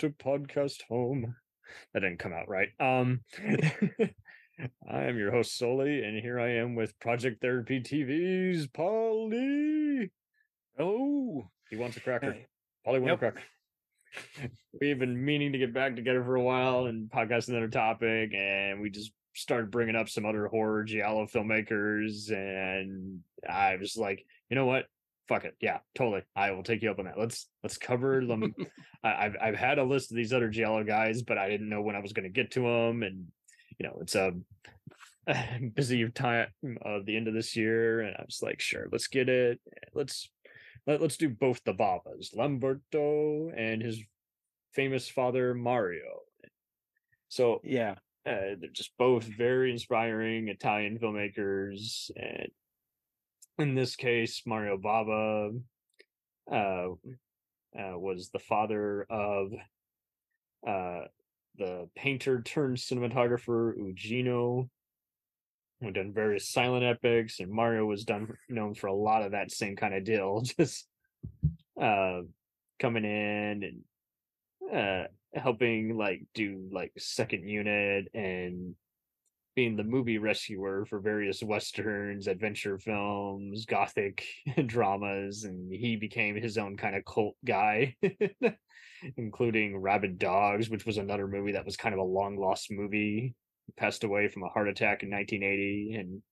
to podcast home. That didn't come out right. Um I am your host Soli, and here I am with Project Therapy TV's Polly. Oh, He wants a cracker. Hey. Polly wants Yep. a cracker. We've been meaning to get back together for a while and podcast another topic, and we just started bringing up some other horror giallo filmmakers, and I was like, you know what? Fuck it, yeah, totally. I will take you up on that. Let's let's cover them. I've I've had a list of these other giallo guys, but I didn't know when I was going to get to them, and you know, it's a busy time of the end of this year, and I was like, sure, let's get it. Let's let, let's do both the Bavas, Lamberto and his famous father Mario. So yeah. uh, they're just both very inspiring Italian filmmakers, and in this case, Mario Bava uh, uh, was the father of uh, the painter turned cinematographer Eugenio, who done various silent epics, and Mario was done known for a lot of that same kind of deal, just uh, coming in and uh, helping like do like second unit and being the movie rescuer for various westerns, adventure films, gothic dramas, and he became his own kind of cult guy, including Rabid Dogs, which was another movie that was kind of a long lost movie. He passed away from a heart attack in 1980 and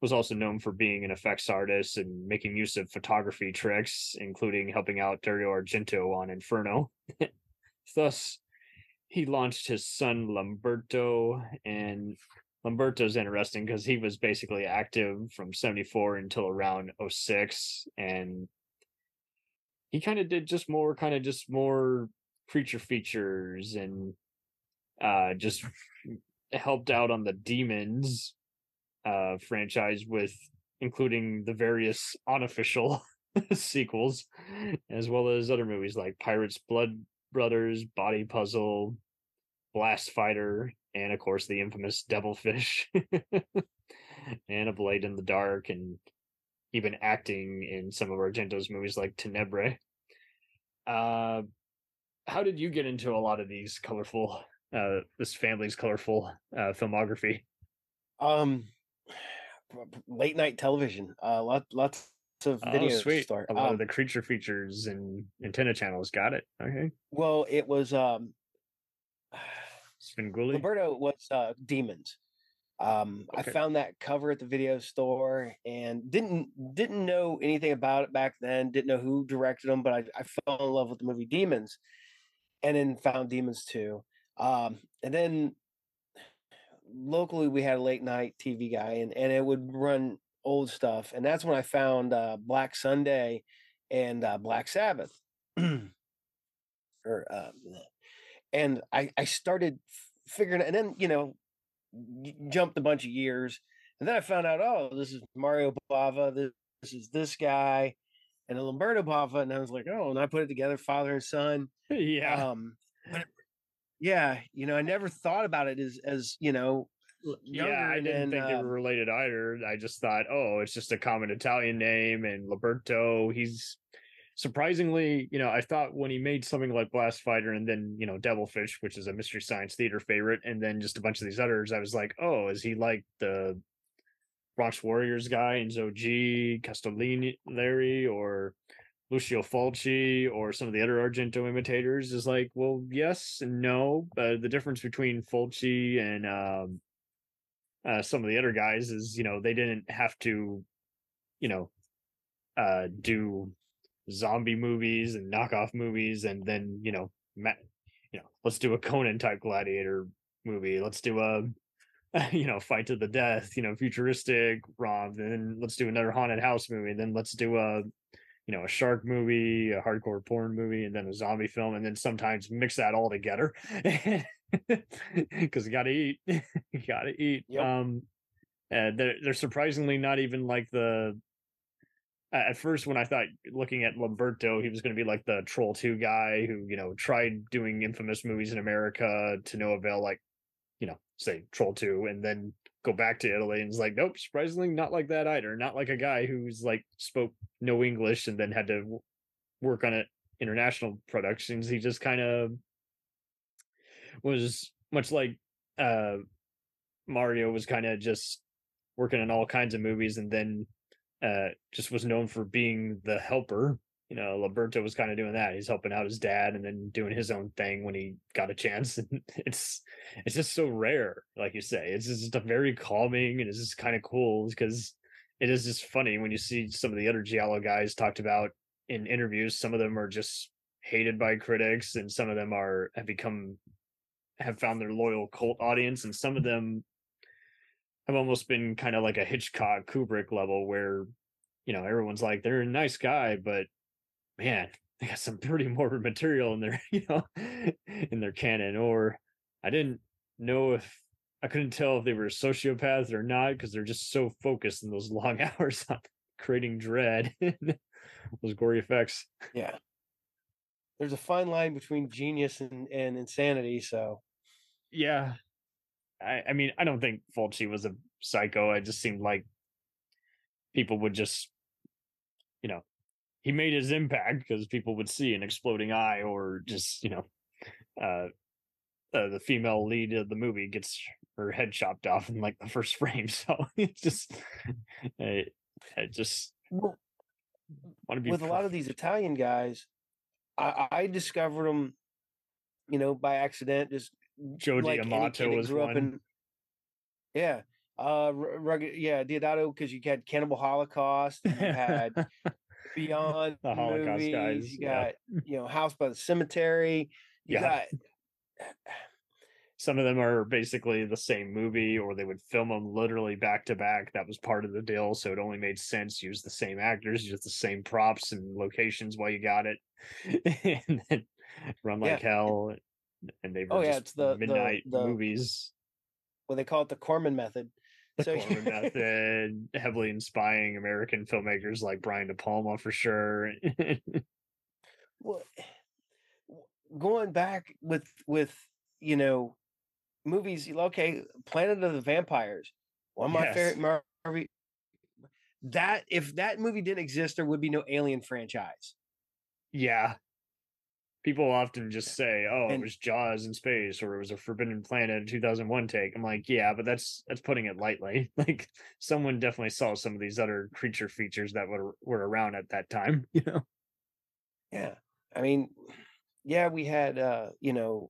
was also known for being an effects artist and making use of photography tricks, including helping out Dario Argento on Inferno. Thus, he launched his son Lamberto, and Lamberto's interesting because he was basically active from 74 until around 06, and he kind of did just more, kind of just more creature features and uh just helped out on the demons uh franchise with including the various unofficial sequels as well as other movies like Pirates Blood Brothers, Body Puzzle, Blast Fighter, and of course the infamous Devilfish and A Blade in the Dark and even acting in some of Argento's movies like Tenebre. Uh how did you get into a lot of these colorful uh this family's colorful uh filmography? Um, late night television. Uh, lot, lots of video oh, sweet. store. A lot Um, of the creature features and antenna channels. Got it. Okay. well, it was um, Svengoolie. Roberto was uh, demons. Um, I found that cover at the video store and didn't didn't know anything about it back then. Didn't know who directed them, but I, I fell in love with the movie Demons, and then found Demons too. Um, and then locally we had a late night TV guy, and and it would run old stuff, and that's when I found uh, Black Sunday and uh, Black Sabbath. or uh, and I I started figuring, and then you know jumped a bunch of years, and then I found out, oh, this is Mario Bava, this, this is this guy, and then Lamberto Bava, and I was like, oh, and I put it together, father and son. yeah. Um, yeah, you know, I never thought about it as as you know, yeah, I didn't think they um, were related either. I just thought, oh, it's just a common Italian name, and Lamberto, he's surprisingly, you know, I thought when he made something like Blast Fighter and then, you know, Devilfish, which is a Mystery Science Theater favorite, and then just a bunch of these others, I was like, oh, is he like the Bronx Warriors guy, Enzo G, Castellari, Larry, or Lucio Fulci, or some of the other Argento imitators? Is like, well, yes and no. But the difference between Fulci and um, uh, some of the other guys is, you know, they didn't have to, you know, uh, do zombie movies and knockoff movies, and then you know, you know, let's do a Conan type gladiator movie. Let's do a you know, fight to the death, you know, futuristic and then let's do another haunted house movie, then let's do a you know, a shark movie, a hardcore porn movie, and then a zombie film, and then sometimes mix that all together. Because you gotta eat. you gotta eat. Yep. Um and they're they're surprisingly not even like the at first when I thought looking at Lamberto, he was going to be like the Troll 2 guy who, you know, tried doing infamous movies in America to no avail, like, you know, say Troll 2, and then go back to Italy and it's like, nope, surprisingly not like that either. Not like a guy who's like spoke no English and then had to w- work on it international productions. He just kind of was much like uh Mario was kind of just working on all kinds of movies and then uh just was known for being the helper. You know, Lamberto was kind of doing that. He's helping out his dad and then doing his own thing when he got a chance. And it's it's just so rare, like you say. It's just a very calming and it's just kind of cool because it is just funny when you see some of the other Giallo guys talked about in interviews. Some of them are just hated by critics, and some of them are have become have found their loyal cult audience, and some of mm-hmm. them have almost been kind of like a Hitchcock Kubrick level where you know everyone's like they're a nice guy, but man, they got some pretty morbid material in their you know in their canon. Or I didn't know if I couldn't tell if they were sociopaths or not because they're just so focused in those long hours on creating dread, those gory effects. Yeah. There's a fine line between genius and, and insanity. So, yeah. I, I mean, I don't think Fulci was a psycho. It just seemed like people would just, you know, he made his impact because people would see an exploding eye or just, you know, uh, uh, the female lead of the movie gets her head chopped off in like the first frame. So it's just, it, it just well, want to be with a lot of these Italian guys, I, I discovered them, you know, by accident. Just Joe like any kid D'Amato that was one. in- yeah, uh, rugged, yeah, Deodato because you had Cannibal Holocaust, and you had Beyond The Holocaust movies, guys, you yeah. got you know House by the Cemetery, you Yeah. got Some of them are basically the same movie, or they would film them literally back to back. That was part of the deal, so it only made sense. Use the same actors, use the same props and locations while you got it, and then run like hell. And they were Oh, yeah, it's the- the- midnight the- movies. well they call it the Corman method. The So- Corman method, heavily inspiring American filmmakers like Brian De Palma for sure. well going back with with you know movies okay planet of the vampires one of my Yes. favorite Marvel that if that movie didn't exist there would be no alien franchise Yeah. People often just say, "Oh, it was Jaws in space," or "It was a Forbidden Planet 2001 take." I'm like, "Yeah, but that's that's putting it lightly. Like, someone definitely saw some of these other creature features that were were around at that time. You know? yeah i mean yeah we had uh you know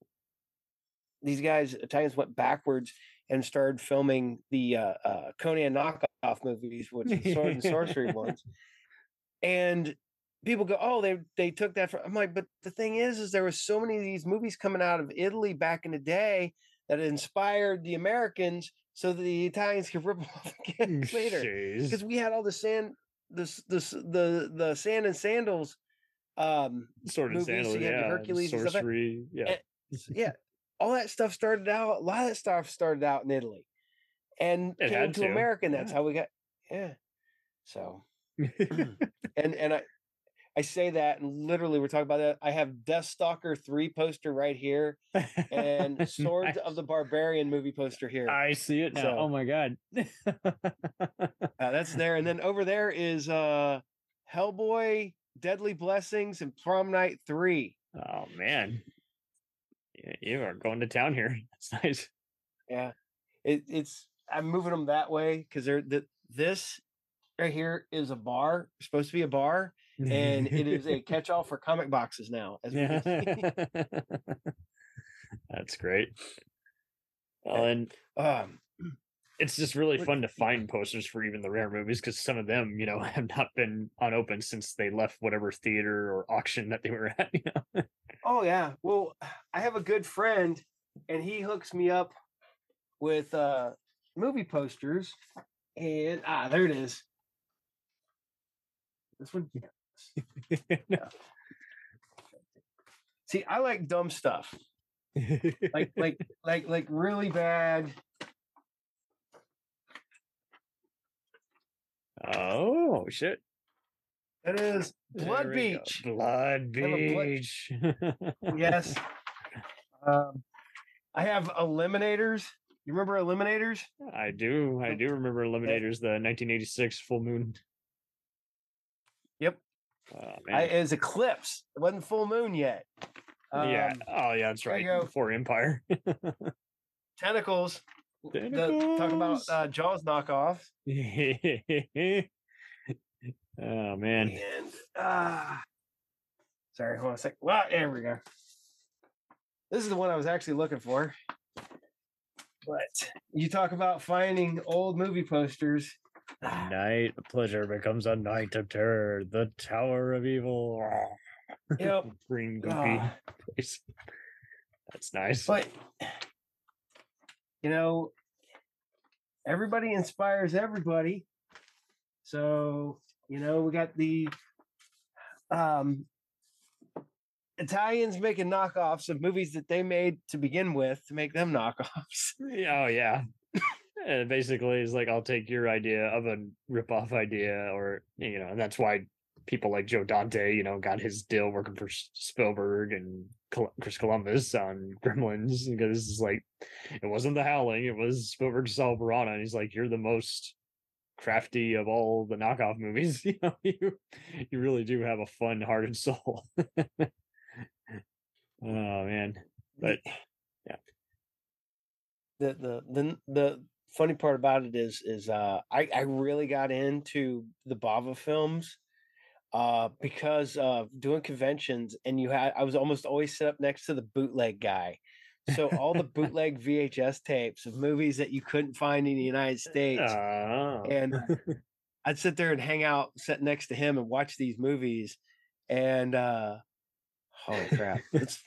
these guys italians went backwards and started filming the uh, uh conan knockoff movies which sword and sorcery ones and people go oh they they took that from i'm like but the thing is is there was so many of these movies coming out of italy back in the day that inspired the americans so that the italians could rip 'em off again later because we had all the sand this this the the sand and sandals um Sword and movies, Sandals, yeah, Hercules and stuff yeah. and- yeah all that stuff started out a lot of that stuff started out in italy and It came to to, america and that's yeah. how we got yeah so and and I I say that and literally we're talking about that. I have Deathstalker 3 poster right here and Swords of the Barbarian movie poster here. I see it now. So- oh my god. Uh, that's there. And then over there is uh Hellboy, Deadly Blessings, and Prom Night 3. oh man. You are going to town here. That's nice. Yeah. It, it's I'm moving them that way because they're the, this right here is a bar, supposed to be a bar, and it is a catch-all for comic boxes now. As we. That's great. Well, and um, it's just really fun to find posters for even the rare movies because some of them, you know, have not been unopened since they left whatever theater or auction that they were at. You know? Oh yeah. Well, I have a good friend and he hooks me up with uh movie posters and ah there it is. This one See, I like dumb stuff. Like like like like really bad. oh shit! It is Blood we go. Beach. Blood a Blood- Beach. Yes. Um I have eliminators. You remember eliminators? I do. I do remember Eliminators, the 1986 full moon. Yep. Oh, I, it was eclipse. It wasn't full moon yet. yeah. Um, Oh, yeah. That's right. Before Empire. tentacles. The, talk about Tentacles. uh, Jaws knockoff. oh man. And ah, sorry, hold on a sec. Well, there we go. This is the one I was actually looking for. But you talk about finding old movie posters. Night of pleasure becomes a night of terror. The Tower of Evil. Yep. Green goofy place. That's nice. But you know, everybody inspires everybody. So, you know, we got the um Italians making knockoffs of movies that they made to begin with to make them knockoffs. Oh yeah. And basically, it's like I'll take your idea of a rip-off idea, or you know, and that's why people like Joe Dante, you know, got his deal working for Spielberg and Chris Columbus on Gremlins because it's like it wasn't The Howling, it was Spielberg saw Piranha, and he's like, "You're the most crafty of all the knockoff movies. You know, you you really do have a fun heart and soul." oh man, but yeah. the the the the funny part about it is is uh I I really got into the Bava films uh because of doing conventions and you had I was almost always set up next to the bootleg guy. So all the bootleg VHS tapes of movies that you couldn't find in the United States oh. and I'd sit there and hang out sit next to him and watch these movies and uh holy crap. It's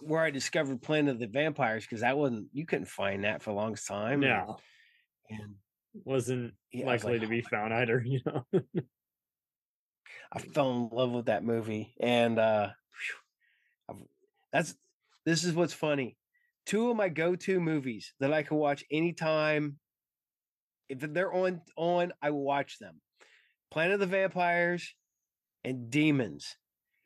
where I discovered Planet of the Vampires because that wasn't you couldn't find that for a long time. and- no. And wasn't Yeah, I was likely like, to be "Oh found either, you know. I fell in love with that movie. And uh I've- that's this is what's funny. Two of my go-to movies that I can watch anytime. If they're on on, I will watch them. Planet of the Vampires and Demons.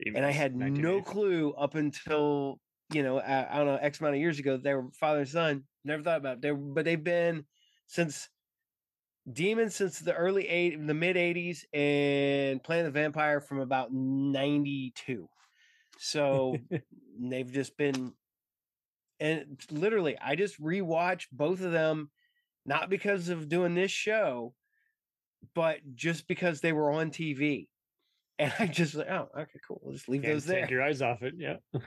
and I had no clue up until you know I, I don't know X amount of years ago they were father and son. Never thought about it. They, but they've been since Demons since the early eight, the mid '80s, and Planet the Vampire from about '92. So they've just been, and literally, I just rewatched both of them, not because of doing this show, but just because they were on TV. And I just like, oh, okay, cool. We'll just leave Can't those there. take your eyes off it, yeah.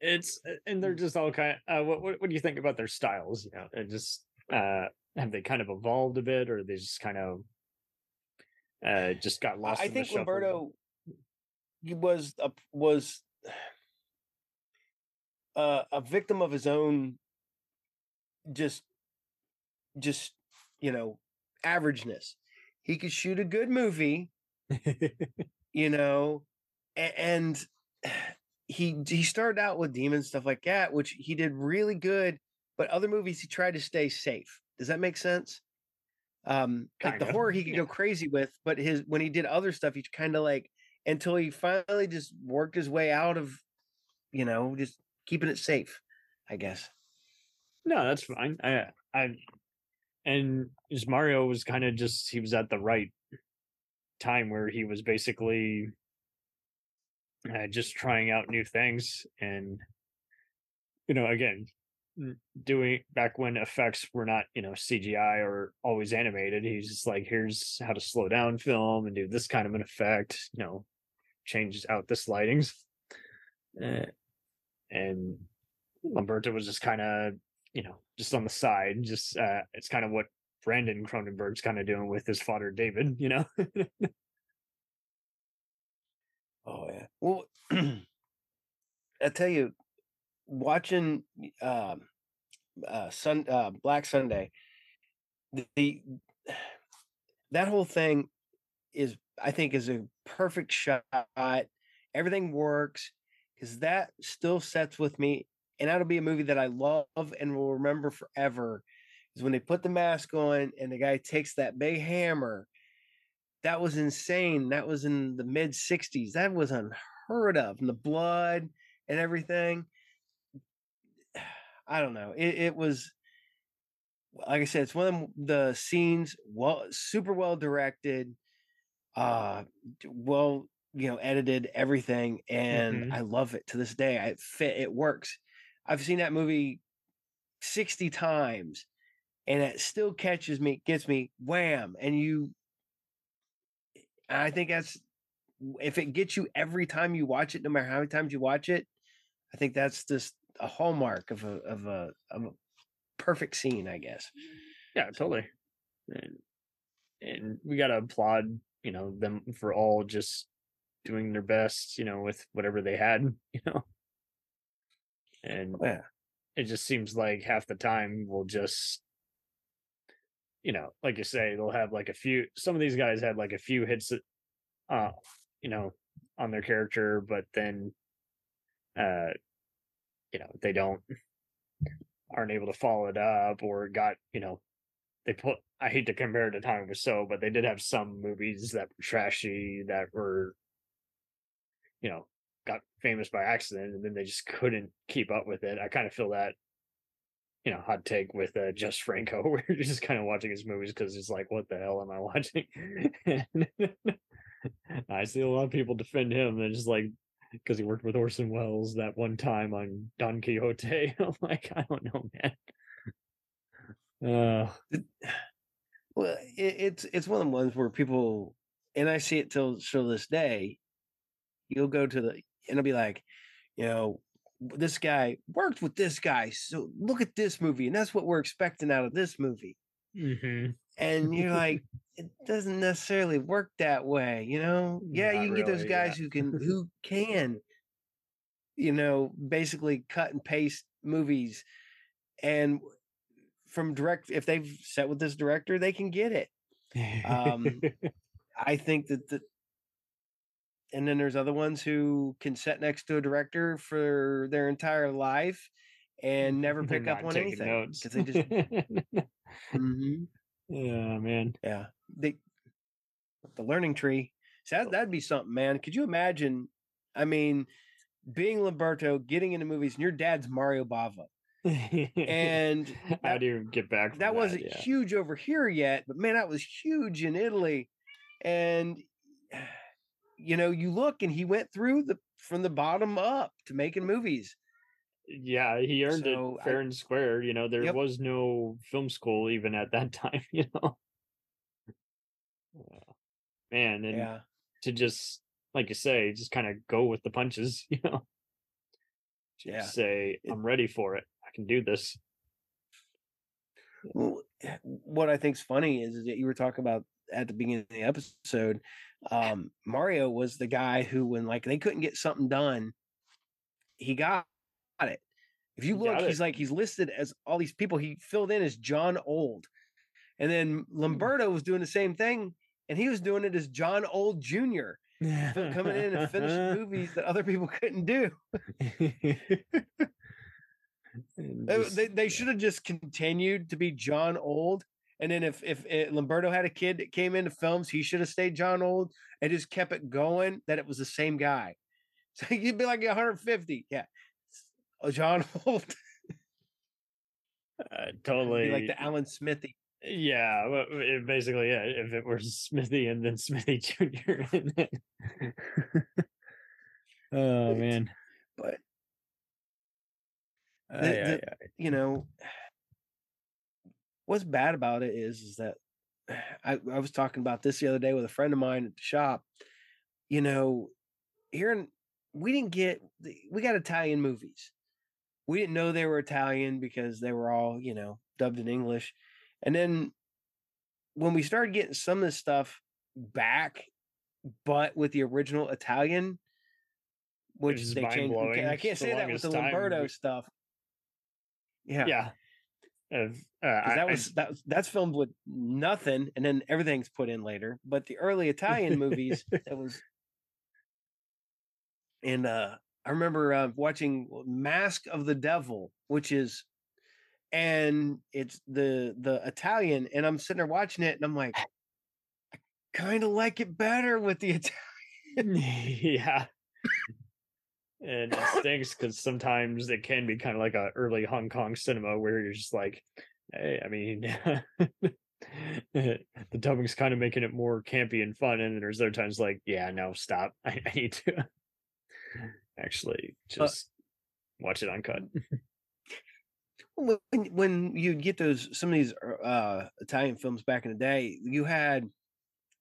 it's uh, and Mm. they're just all kind uh what, what what do you think about their styles, you know? And just uh have they kind of evolved a bit or they just kind of uh just got lost I in think? Lamberto was a, was a, a victim of his own just just you know averageness. He could shoot a good movie, you know, a- and he he started out with demons stuff like that, which he did really good. But other movies, he tried to stay safe. Does that make sense? Um, like the horror he could yeah. go crazy with, but his when he did other stuff, he kind of like until he finally just worked his way out of, you know, just keeping it safe. I guess. No, that's fine. I I and Mario was kind of just he was at the right time where he was basically uh, just trying out new things and you know again doing back when effects were not you know CGI or always animated he's just like here's how to slow down film and do this kind of an effect you know changes out the lightings uh, and Lamberto was just kind of you know just on the side just uh it's kind of what Brandon Cronenberg's kind of doing with his father David you know Oh yeah. Well, I tell you, watching um, uh, Sun uh, Black Sunday, the, the that whole thing is, I think, is a perfect shot. Everything works because that still sets with me, and that'll be a movie that I love and will remember forever. Is when they put the mask on and the guy takes that big hammer that was insane. That was in the mid 60s. That was unheard of. And the blood and everything. I don't know. It, it was, like I said, it's one of the scenes, well, super well directed. uh well you know edited everything and Mhm. i love it to this day i fit it works i've seen that movie 60 times and it still catches me gets me wham and you i think that's if it gets you every time you watch it no matter how many times you watch it i think that's just a hallmark of a of a of a perfect scene i guess Yeah, totally. And, and we gotta applaud, you know, them for all just doing their best, you know, with whatever they had, you know. Oh, and yeah it just seems like half the time we'll just you know, like you say, they'll have like a few some of these guys had like a few hits uh you know, on their character, but then uh you know, they don't aren't able to follow it up or got, you know, they put I hate to compare it to Time was so, but they did have some movies that were trashy that were you know, got famous by accident and then they just couldn't keep up with it. I kind of feel that you know, hot take with uh, Jess Franco, where you're just kind of watching his movies because it's like, what the hell am I watching? I see a lot of people defend him. They're just like, because he worked with Orson Welles that one time on Don Quixote. I'm like, I don't know, man. Uh, Well, it, it's it's one of the ones where people, and I see it till till this day. You'll go to the and it'll be like, you know, this guy worked with this guy, so look at this movie, and that's what we're expecting out of this movie. mhm. And you're like, it doesn't necessarily work that way, you know. Yeah, Not you can get those really, yeah. guys who can who can, you know, basically cut and paste movies, and from direct if they've set with this director, they can get it. Um, I think that the and then there's other ones who can sit next to a director for their entire life and never They're pick up on anything because they just Mhm. yeah, man. yeah they the learning tree. So that, that'd be something, man. Could you imagine? I mean, being Lamberto, getting into movies, and your dad's Mario Bava, and how do you get back? From that wasn't yeah. huge over here yet, but man, that was huge in Italy. And you know, you look and he went through the from the bottom up to making movies. Yeah, he earned So it I- fair and square. You know, there Yep. was no film school even at that time. You know, man, and Yeah. to just like you say, just kind of go with the punches. You know, just Yeah. say I'm ready for it. I can do this. Well, eh, what I think's funny is, is that you were talking about at the beginning of the episode. Um, Mario was the guy who, when like they couldn't get something done, he got it. If you look, he's like he's listed as all these people. He filled in as John Old, and then Hmm. Lamberto was doing the same thing, and he was doing it as John Old Jr. fi- coming in and finishing movies that other people couldn't do. Just- they they should have just continued to be John Old. And then if if it, Lamberto had a kid that came into films, he should have stayed John Old and just kept it going. That it was the same guy. So you'd be like 150, yeah. Oh, John Old, uh, totally like the Alan Smithee. Yeah, well, it basically, yeah. If it were Smithee and then Smithee Jr. and then, oh man, But Ay, The- ay, the- you know, what's bad about it is is that I, I was talking about this the other day with a friend of mine at the shop. You know, here in we didn't get we got Italian movies. We didn't know they were Italian because they were all, you know, dubbed in English. And then when we started getting some of this stuff back, but with the original Italian, which is they changed. we mind-blowing can't- I can't say that with the time. Stuff. Yeah. yeah. Of, uh, I- that I was that was, that's filmed with nothing, and then everything's put in later. But the early Italian movies, that was, and uh, I remember uh, watching Mask of the Devil, which is, and it's the the Italian, and I'm sitting there watching it, and I'm like, I kind of like it better with the Italian. yeah. And it stinks because sometimes it can be kind of like a early Hong Kong cinema where you're just like, hey, I mean, the dubbing's kind of making it more campy and fun, and there's other times like, yeah, no, stop. I, I need to actually just uh, watch it uncut. when when you get those some of these uh Italian films back in the day, you had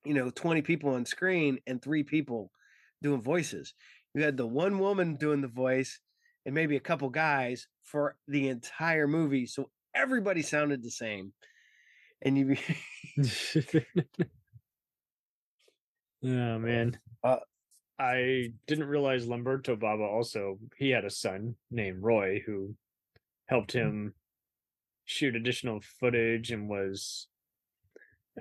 you know 20 people on screen and three people doing voices. You had the one woman doing the voice and maybe a couple guys for the entire movie, so everybody sounded the same. And you Oh man. Uh, I didn't realize Lamberto Bava also he had a son named Roy who helped mm. him shoot additional footage and was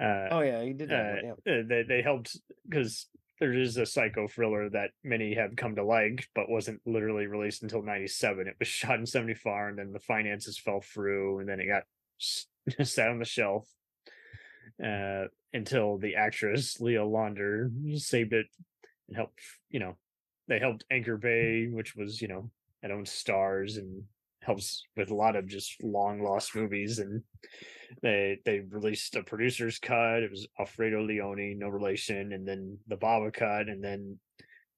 uh, oh yeah he did that uh, yeah. they, they helped because there is a psycho thriller that many have come to like but wasn't literally released until 97 it was shot in 74 and then the finances fell through and then it got sat on the shelf uh, until the actress Lea Lander saved it and helped you know they helped Anchor Bay which was you know it owns stars and helps with a lot of just long lost movies and they they released a producer's cut it was alfredo leone no relation and then the bava cut and then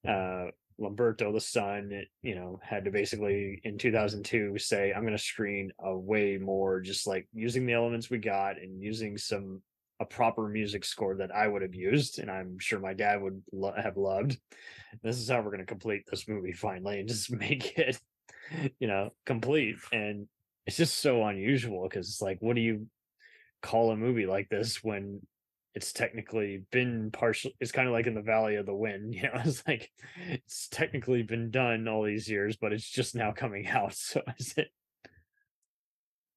uh lamberto the son it, you know had to basically in 2002 say i'm going to screen a way more just like using the elements we got and using some a proper music score that i would have used and i'm sure my dad would lo- have loved. This is how we're going to complete this movie finally and just make it you know, complete. And it's just so unusual because it's like, what do you call a movie like this when it's technically been partial it's kind of like in the valley of the wind you know it's like it's technically been done all these years but it's just now coming out so is it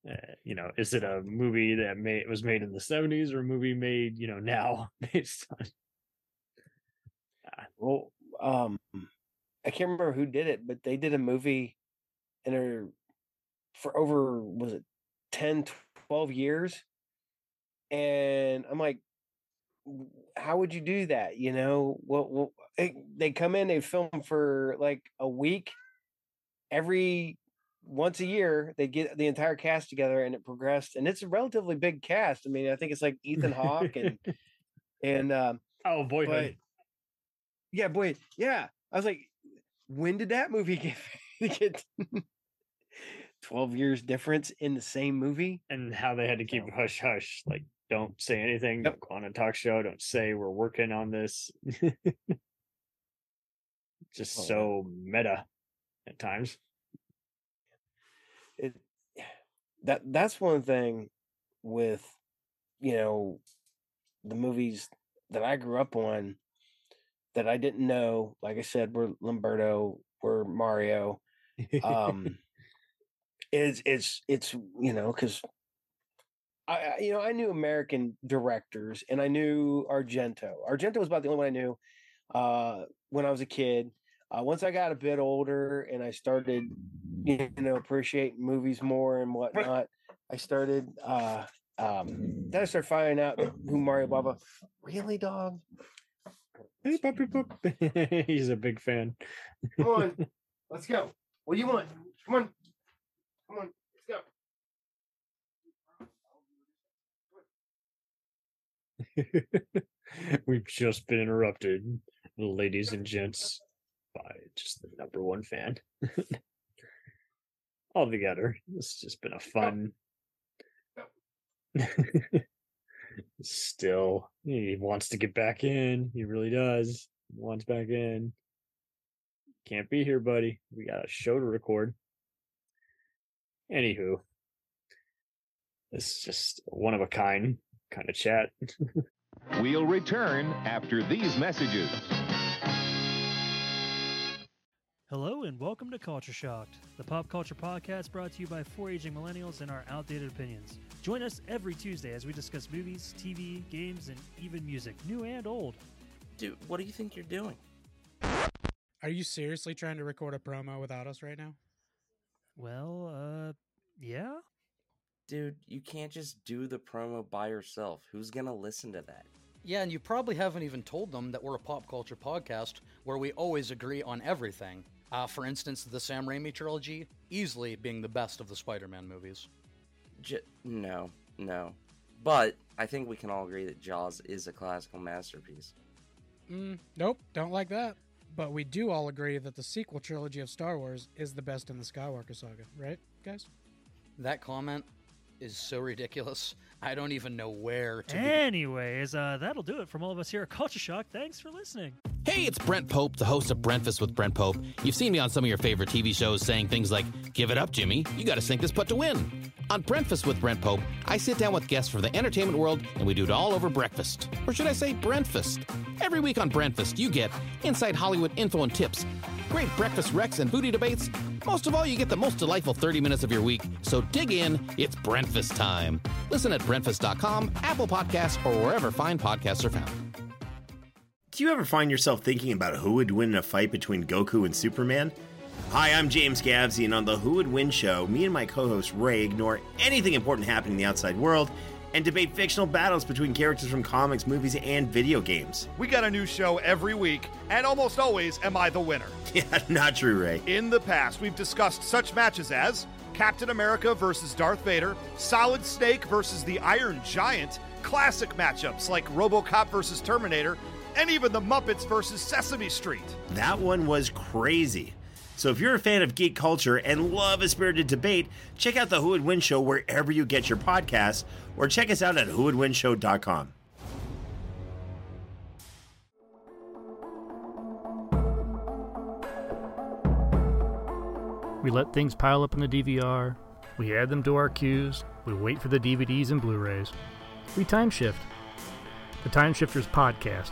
uh, you know is it a movie that made was made in the 70s or a movie made you know now based on uh, well um i can't remember who did it but they did a movie and are for over was it 10 12 years? And i'm like how would you do that? You know well, well they come in they film for like a week. Every once a year they get the entire cast together and it progressed and it's a relatively big cast i mean i think it's like ethan hawke and and um oh boyhood. yeah boy yeah i was like when did that movie get get 12 years difference in the same movie? And how they had to keep hush hush like don't say anything yep. don't go on a talk show don't say we're working on this. Just oh, so meta at times. It that that's one thing with you know the movies that I grew up on that I didn't know like I said were Lamberto were Mario um it's it's it's you know because I you know I knew American directors and I knew Argento. Argento was about the only one I knew uh, when I was a kid. Uh, once I got a bit older and I started you know appreciate movies more and whatnot, I started. Uh, um, then I started finding out who Mario Bava really dog. Hey, puppy, puppy. He's a big fan. Come on, let's go. What do you want? Come on. Come on, let's go. We've just been interrupted, ladies and gents, by just the number one fan. All together, it's just been a fun. Still, he wants to get back in. He really does. He wants back in. Can't be here, buddy. We got a show to record. Anywho, this is just one of a kind kind of chat. we'll return after these messages. Hello and welcome to Culture Shocked, the pop culture podcast brought to you by four aging millennials and our outdated opinions. Join us every Tuesday as we discuss movies, TV, games, and even music, new and old. Dude, what do you think you're doing? Are you seriously trying to record a promo without us right now? Well, uh, yeah. Dude, you can't just do the promo by yourself. Who's gonna listen to that? Yeah, and you probably haven't even told them that we're a pop culture podcast where we always agree on everything. Uh, for instance, the Sam Raimi trilogy easily being the best of the Spider-Man movies. J- no, no. But I think we can all agree that Jaws is a classical masterpiece. Mm, nope, don't like that. But we do all agree that the sequel trilogy of Star Wars is the best in the Skywalker saga, right, guys? That comment is so ridiculous. I don't even know where to begin. Anyways, uh, that'll do it from all of us here at Culture Shock. Thanks for listening. Hey, it's Brent Pope, the host of Breakfast with Brent Pope. You've seen me on some of your favorite TV shows saying things like, Give it up, Jimmy. You got to sink this putt to win. On Breakfast with Brent Pope, I sit down with guests from the entertainment world and we do it all over breakfast. Or should I say, Brentfast? Every week on Brentfast, you get inside Hollywood info and tips, great breakfast wrecks and booty debates. Most of all, you get the most delightful 30 minutes of your week. So dig in, it's breakfast time. Listen at Brentfast.com, Apple Podcasts, or wherever fine podcasts are found. Do you ever find yourself thinking about who would win in a fight between Goku and Superman? Hi, I'm James Gavsey, and on the Who Would Win show, me and my co host Ray ignore anything important happening in the outside world and debate fictional battles between characters from comics, movies, and video games. We got a new show every week, and almost always am I the winner. Yeah, not true, Ray. In the past, we've discussed such matches as Captain America versus Darth Vader, Solid Snake versus the Iron Giant, classic matchups like Robocop versus Terminator, and even the Muppets versus Sesame Street. That one was crazy. So if you're a fan of geek culture and love a spirited debate, check out the Who Would Win show wherever you get your podcasts, or check us out at whowouldwinshow.com. We let things pile up in the DVR. We add them to our queues. We wait for the DVDs and Blu rays. We time shift. The Time Shifters Podcast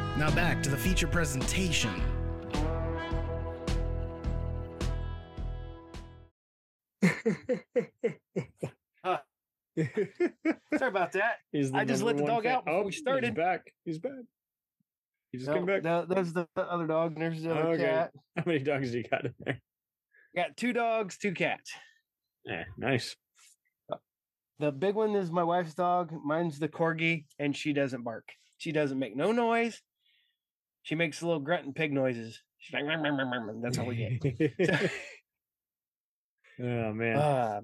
Now back to the feature presentation. Sorry about that. I just let the dog fan. out before Oh, we started. He's back. He's back. He just No, came back. no, there's the other dog. and There's the other Okay. cat. How many dogs do you got in there? Got two dogs, two cats. Yeah, nice. The big one is my wife's dog. Mine's the corgi, and she doesn't bark. She doesn't make no noise. She makes a little grunt and pig noises. She's like, "Meow, meow, meow, meow," that's all we get. oh man. Uh,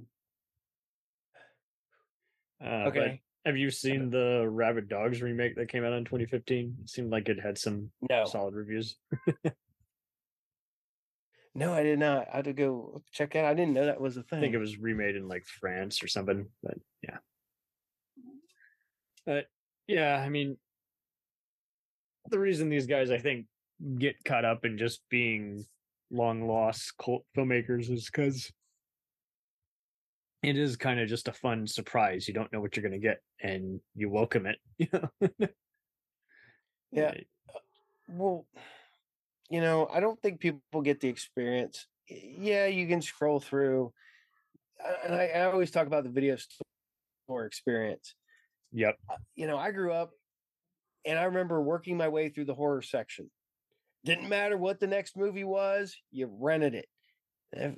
Uh, okay. have you seen the Rabid Dogs remake that came out in 2015? It seemed like it had some No. solid reviews. no, I did not. I had to go check it. out. I didn't know that was a thing. I think it was remade in like France or something, but yeah. But yeah, I mean, the reason these guys, I think, get caught up in just being long lost cult filmmakers is because it is kind of just a fun surprise. You don't know what you're going to get, and you welcome it. You know? Yeah. Well, you know, I don't think people get the experience. Yeah, you can scroll through, uh, and I, I always talk about the video store experience. Yep. You know, I grew up, and I remember working my way through the horror section. Didn't matter what the next movie was, you rented it. If-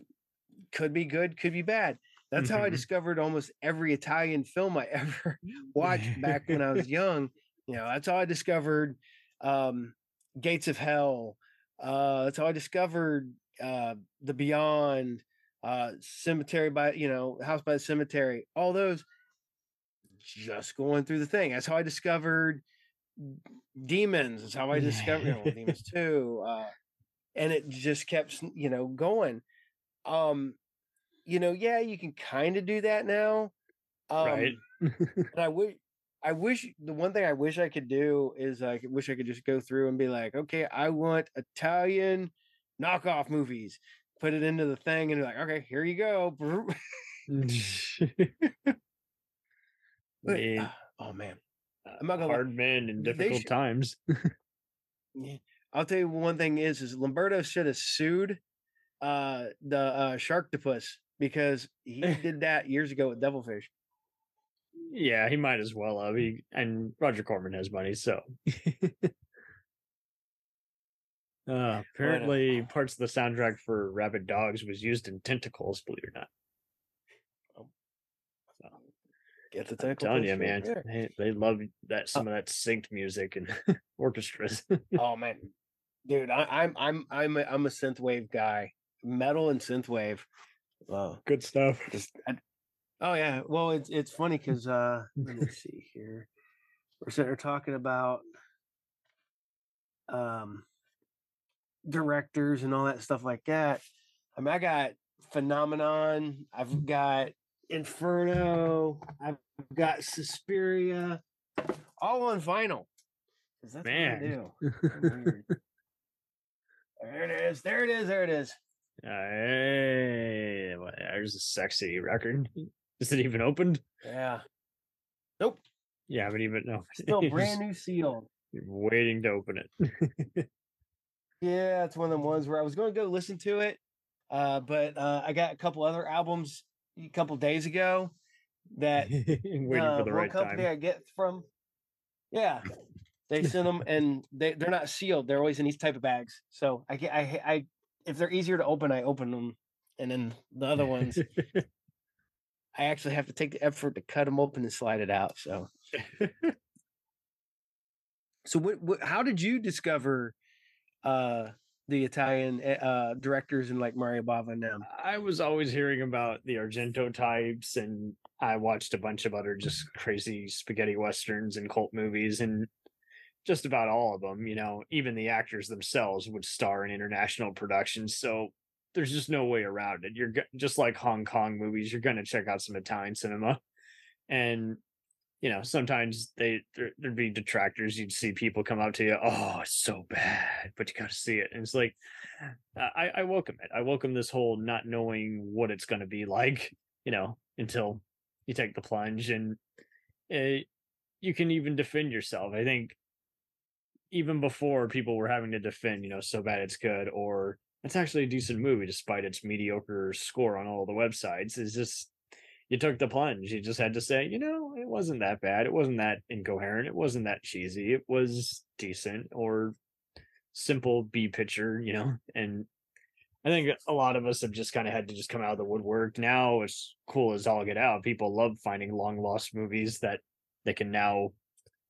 Could be good, could be bad. That's how I Mhm. discovered almost every Italian film I ever watched back when I was young. You know, that's how I discovered um, Gates of Hell. Uh, that's how I discovered uh, The Beyond, uh, Cemetery by you know House by the Cemetery. All those just going through the thing. That's how I discovered Demons. That's how I discovered you know, Demons too. Uh, and it just kept you know going. Um, you know, yeah, you can kind of do that now. Um, Right. and I wish, I wish the one thing I wish I could do is I wish I could just go through and be like, okay, I want Italian knockoff movies. Put it into the thing and be like, okay, here you go. But, Man, oh man, I'm not gonna lie, hard men in difficult should- times. Yeah. I'll tell you one thing is is Lamberto should have sued uh the uh Sharktopus because he did that years ago with Devilfish. Yeah, he might as well have. He and Roger Corman has money, so. uh, apparently, parts of the soundtrack for Rabid Dogs was used in Tentacles. Believe it or not. Get the I'm tentacle. telling you, man, they, they love that some of that synced music and orchestras. oh man, dude, I, I'm I'm I'm a, I'm a synthwave guy. Metal and synthwave. Wow, good stuff. Just, I, oh yeah, well it's it's funny because uh, let me see here. We're sitting here talking about um directors and all that stuff like that. I mean, I got Phenomenon. I've got Inferno. I've got Suspiria, all on vinyl. Man. what I do. There it is. There it is. There it is. Hey, well, there's a sexy record. Is it even opened? Yeah. Nope. Yeah, I haven't even no. Still brand new seal. You're waiting to open it. Yeah, it's one of them ones where I was going to go listen to it, uh, but uh, I got a couple other albums a couple days ago that waiting uh, for the right company time. I get from. Yeah, they send them and they they're not sealed. They're always in these type of bags. So I get I I if they're easier to open, I open them, and then the other ones I actually have to take the effort to cut them open and slide it out. So. So what, what how did you discover uh the Italian eh, uh directors and like Mario Bava them? I was always hearing about the Argento types, and I watched a bunch of other just crazy spaghetti westerns and cult movies, and just about all of them. You know, even the actors themselves would star in international productions, so there's just no way around it. You're just like Hong Kong movies. You're gonna check out some Italian cinema, and you know sometimes they there, there'd be detractors. You'd see people come up to you, "Oh, it's so bad," but you got to see it, and it's like I, I welcome it. I welcome this whole not knowing what it's going to be like, you know, until you take the plunge and uh, you can even defend yourself. I think even before people were having to defend, you know, so bad it's good or it's actually a decent movie despite its mediocre score on all the websites. Is just you took the plunge. You just had to say, you know, it wasn't that bad. It wasn't that incoherent. It wasn't that cheesy. It was decent or simple B picture, you know, and I think a lot of us have just kind of had to just come out of the woodwork. Now it's cool as all get out. People love finding long lost movies that they can now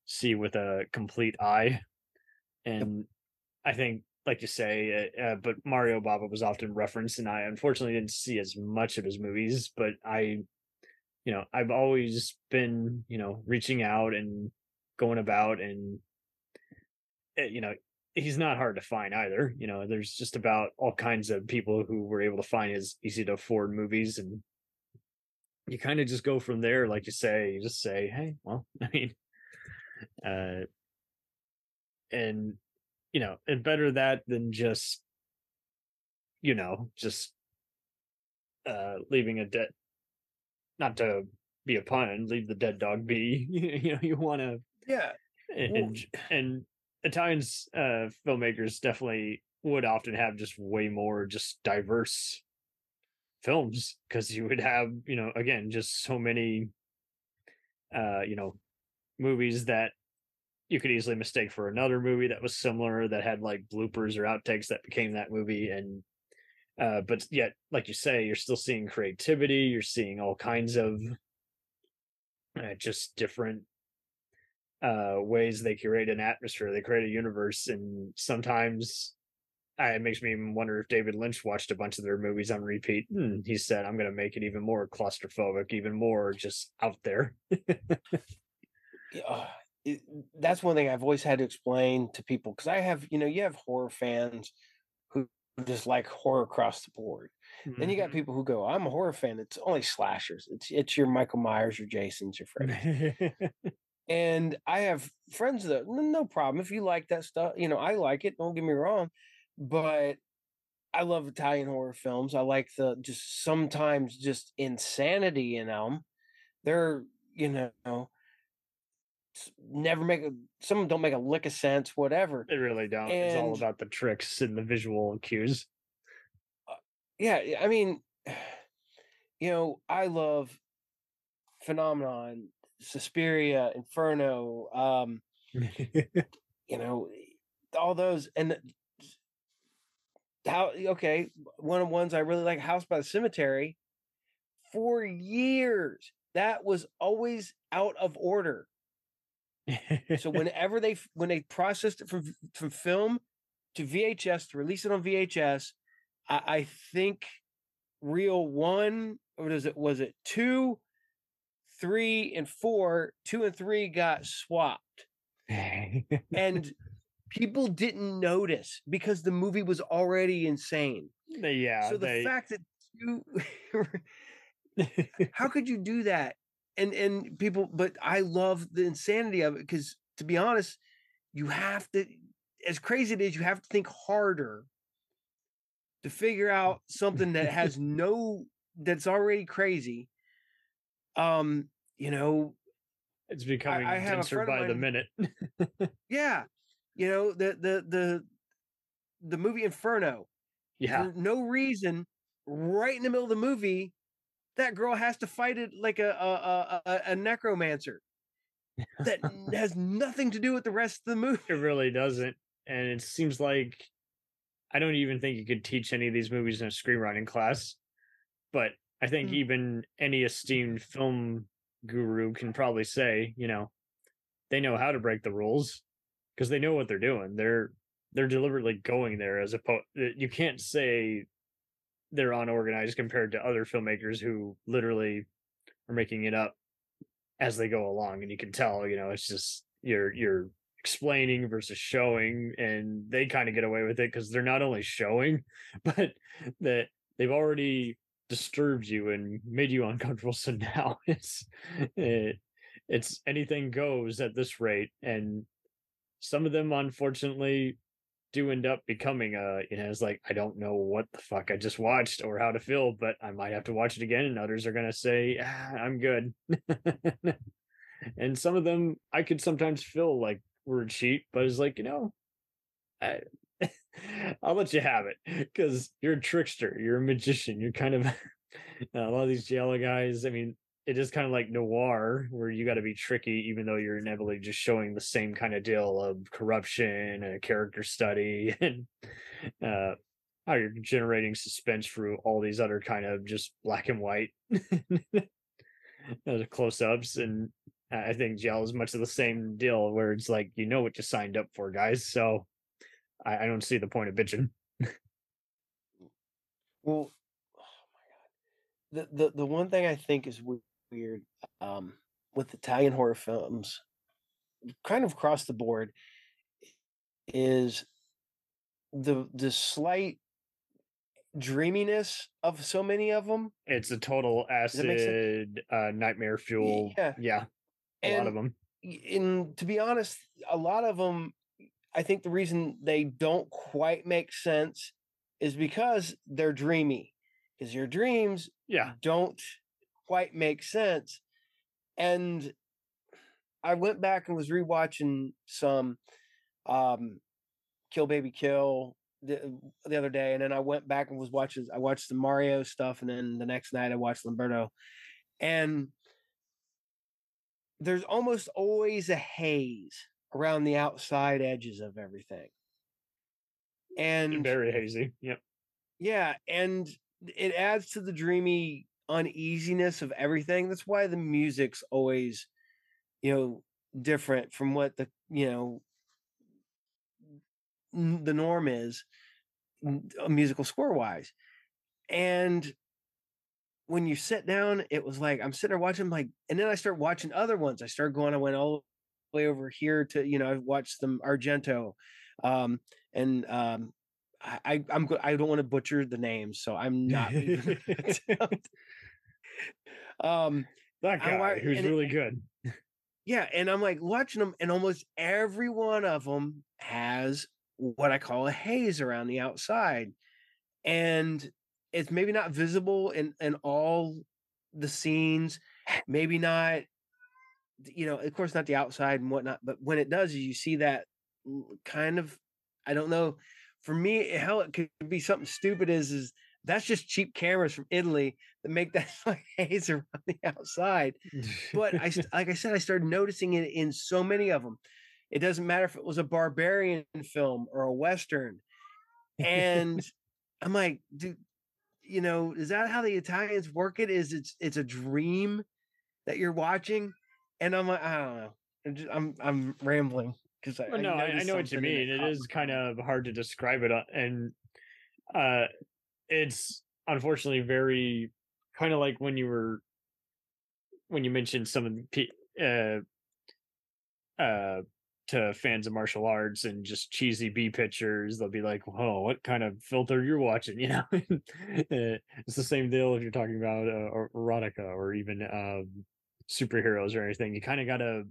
see with a complete eye. And I think, like you say, uh, uh, but Mario Bava was often referenced, and I unfortunately didn't see as much of his movies, but I, you know, I've always been, you know, reaching out and going about and, uh, you know, he's not hard to find either. You know, there's just about all kinds of people who were able to find his easy to afford movies and you kind of just go from there, like you say, you just say, Hey, well, I mean, uh, and you know, and better that than just, you know, just, uh, leaving a dead, not to be a pun, leave the dead dog be, you know, you want to, Yeah. and, and and Italians uh filmmakers definitely would often have just way more just diverse films because you would have you know again just so many uh you know movies that you could easily mistake for another movie that was similar that had like bloopers or outtakes that became that movie and uh but yet like you say you're still seeing creativity you're seeing all kinds of uh, just different uh ways they create an atmosphere they create a universe and sometimes it makes me even wonder if david lynch watched a bunch of their movies on repeat and he said i'm going to make it even more claustrophobic even more just out there. Yeah, uh, it, that's one thing I've always had to explain to people because I have, you know, you have horror fans just like horror across the board. Then you got mm-hmm. people who go, "I'm a horror fan. It's only slashers. It's it's your Michael Myers, your Jasons, your Freddy." and I have friends that no problem if you like that stuff. You know, I like it. Don't get me wrong, but I love Italian horror films. I like the just sometimes just insanity in them. They're you know never make a some of them don't make a lick of sense. Whatever. they really don't it's all about the tricks and the visual cues yeah i mean you know i love phenomenon Suspiria, Inferno, um, you know, all those and how okay, one of the ones I really like, House by the Cemetery, for years that was always out of order. So whenever they when they processed it from from film to VHS to release it on VHS, I, I think reel one or was it was it two, three, and four, two and three got swapped. and people didn't notice because the movie was already insane. Yeah. So the they- fact that you how could you do that? And and people, but I love the insanity of it because to be honest, you have to, as crazy it is, you have to think harder to figure out something that has no that's already crazy. Um, you know, it's becoming I have a denser friend of by the minute. yeah, you know the the the the movie Inferno. Yeah. for no reason, right in the middle of the movie, that girl has to fight it like a a, a, a- necromancer. That has nothing to do with the rest of the movie. It really doesn't. And it seems like I don't even think you could teach any of these movies in a screenwriting class. But I think Mm. even any esteemed film guru can probably say, you know, they know how to break the rules because they know what they're doing. They're they're deliberately going there as opposed you can't say they're unorganized compared to other filmmakers who literally are making it up as they go along and you can tell you know it's just you're you're explaining versus showing and they kind of get away with it because they're not only showing but that they've already disturbed you and made you uncomfortable. So now it's it, it's anything goes at this rate and some of them unfortunately do end up becoming a you know it's like i don't know what the fuck i just watched or how to feel but i might have to watch it again and others are going to say ah, i'm good. And some of them i could sometimes feel like we're cheap but it's like you know I, i'll let you have it because you're a trickster you're a magician you're kind of a lot of these giallo guys i mean it is kind of like noir where you got to be tricky even though you're inevitably just showing the same kind of deal of corruption and a character study and uh how you're generating suspense through all these other kind of just black and white close-ups and i think gel is much of the same deal where it's like you know what you signed up for guys so i, I don't see the point of bitching. Well, oh the the the one thing I think is we- weird um, with Italian horror films, kind of across the board, is the the slight dreaminess of so many of them. it's a total Does that make sense? acid uh nightmare fuel Yeah. yeah a lot of them and to be honest, a lot of them, I think the reason they don't quite make sense is because they're dreamy. Because your dreams, yeah, don't quite make sense. And I went back and was rewatching some um Kill Baby Kill the, the other day, and then I went back and was watching. I watched the Mario stuff, and then the next night I watched Lamberto, and there's almost always a haze around the outside edges of everything. And very hazy yep yeah, and it adds to the dreamy uneasiness of everything. That's why the music's always, you know, different from what the you know the norm is, uh, musical score wise. And when you sit down, it was like I'm sitting there watching like, and then I start watching other ones. I start going. I went all the way over here to you know I watched them Argento, um, and um, I, I'm I don't want to butcher the names, so I'm not. even gonna attempt. um, that I guy who's and it- really good yeah, and I'm like watching them, and almost every one of them has what I call a haze around the outside, and it's maybe not visible in in all the scenes, maybe not, you know, of course not the outside and whatnot, but when it does, you see that kind of, I don't know. For me, how it could be something stupid is is that's just cheap cameras from Italy that make that like haze around the outside. But I, like I said, I started noticing it in so many of them. It doesn't matter if it was a barbarian film or a western, and I'm like, dude, you know, is that how the Italians work it? Is it's it's a dream that you're watching? And I'm like, I don't know. I'm just, I'm, I'm rambling because I, Well, no, I, I know what you mean. It caught kind of hard to describe it, uh, and uh, it's unfortunately very kind of like when you were when you mentioned some of the uh, uh, to fans of martial arts and just cheesy B pictures. They'll be like, "Whoa, what kind of filter you're watching?" You know, Uh, it's the same deal if you're talking about uh, er- erotica or even um, superheroes or anything. You kind of gotta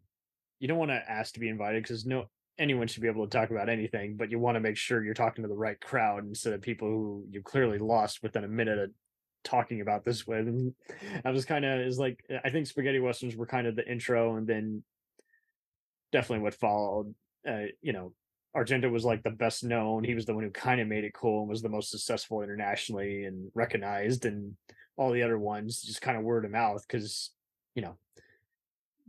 you don't want to ask to be invited because no anyone should be able to talk about anything, but you want to make sure you're talking to the right crowd instead of people who you clearly lost within a minute of talking about this with. And I was kind of is like I think spaghetti westerns were kind of the intro, and then definitely what followed. Uh, you know, Argento was like the best known. He was the one who kind of made it cool and was the most successful internationally and recognized, and all the other ones just kind of word of mouth because you know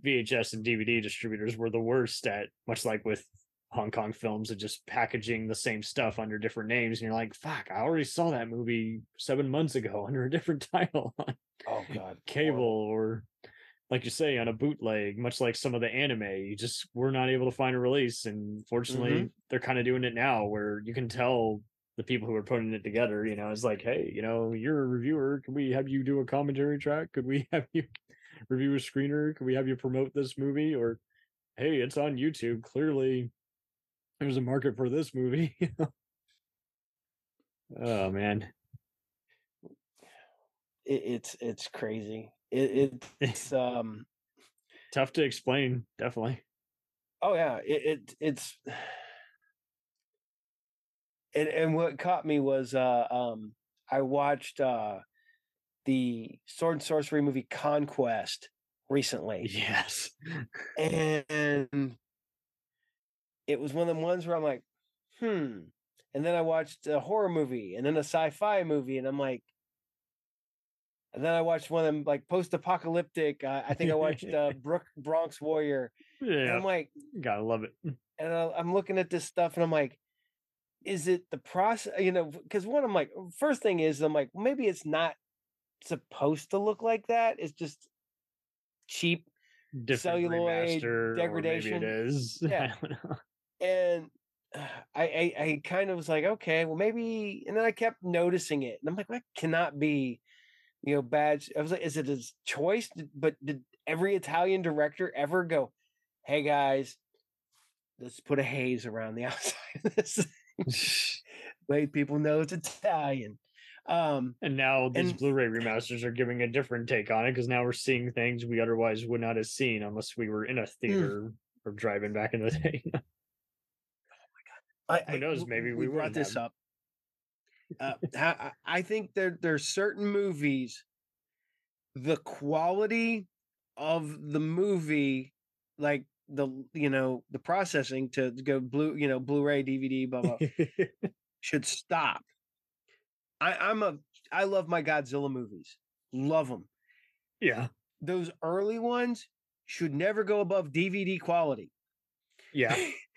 VHS and DVD distributors were the worst at, much like with Hong Kong films, of just packaging the same stuff under different names. And you're like, fuck, I already saw that movie seven months ago under a different title on Oh god, cable or, like you say, on a bootleg, much like some of the anime. You just were not able to find a release. And fortunately, Mhm. they're kind of doing it now where you can tell the people who are putting it together, you know, it's like, hey, you know, you're a reviewer. Could we have you do a commentary track? Could we have you review a screener? Could we have you promote this movie? Or hey, it's on YouTube. Clearly, there's a market for this movie. oh man, it, it's it's crazy. It, it's um tough to explain. Definitely. oh yeah it, it it's and and what caught me was uh um I watched uh the sword and sorcery movie Conquest recently. Yes. And it was one of the ones where I'm like, hmm. And then I watched a horror movie and then a sci-fi movie, and I'm like, and then I watched one of them like post-apocalyptic. Uh, I think I watched uh, Brook Bronx Warrior. And Yeah. I'm like, Gotta love it. and I, I'm looking at this stuff, and I'm like, is it the process? You know, because one, I'm like, first thing is, I'm like, maybe it's not supposed to look like that. It's just cheap Different celluloid degradation. It is. Yeah. I don't know. and uh, I, I I kind of was like, okay, well maybe, and then I kept noticing it, and I'm like, that cannot be, you know, bad. I was like, is it his choice? But did every Italian director ever go, hey guys, let's put a haze around the outside of this, way people know it's Italian. Um, And now these And- Blu-ray remasters are giving a different take on it because now we're seeing things we otherwise would not have seen unless we were in a theater or driving back in the day. I, Who knows, maybe we, we brought this up. Uh, I, I I think there there's certain movies, the quality of the movie, like the you know the processing to go blue you know Blu-ray DVD blah blah should stop. I, I'm a I love my Godzilla movies, love them. yeah, Those early ones should never go above DVD quality yeah,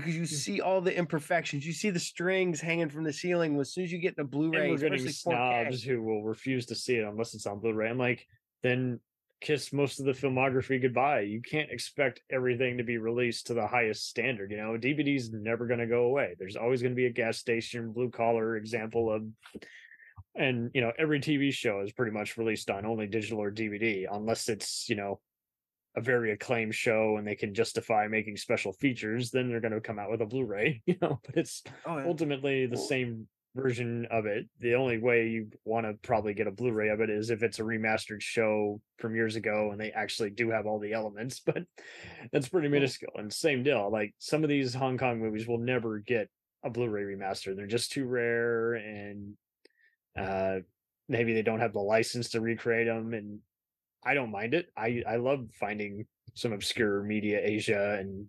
because you mm. see all the imperfections. You see the strings hanging from the ceiling. As soon as you get in the Blu-ray, and we're getting especially 4K. snobs who will refuse to see it unless it's on Blu-ray. I'm like, then kiss most of the filmography goodbye. You can't expect everything to be released to the highest standard. You know, DVD's never going to go away. There's always going to be a gas station blue collar example of, and you know, every TV show is pretty much released on only digital or DVD, unless it's you know a very acclaimed show and they can justify making special features. Then they're going to come out with a Blu-ray. You know, but it's Oh, yeah. ultimately the same version of it. The only way you want to probably get a Blu-ray of it is if it's a remastered show from years ago and they actually do have all the elements, but that's pretty minuscule. And same deal, like some of these Hong Kong movies will never get a Blu-ray remaster. They're just too rare and uh maybe they don't have the license to recreate them and I don't mind it. I I love finding some obscure media Asia and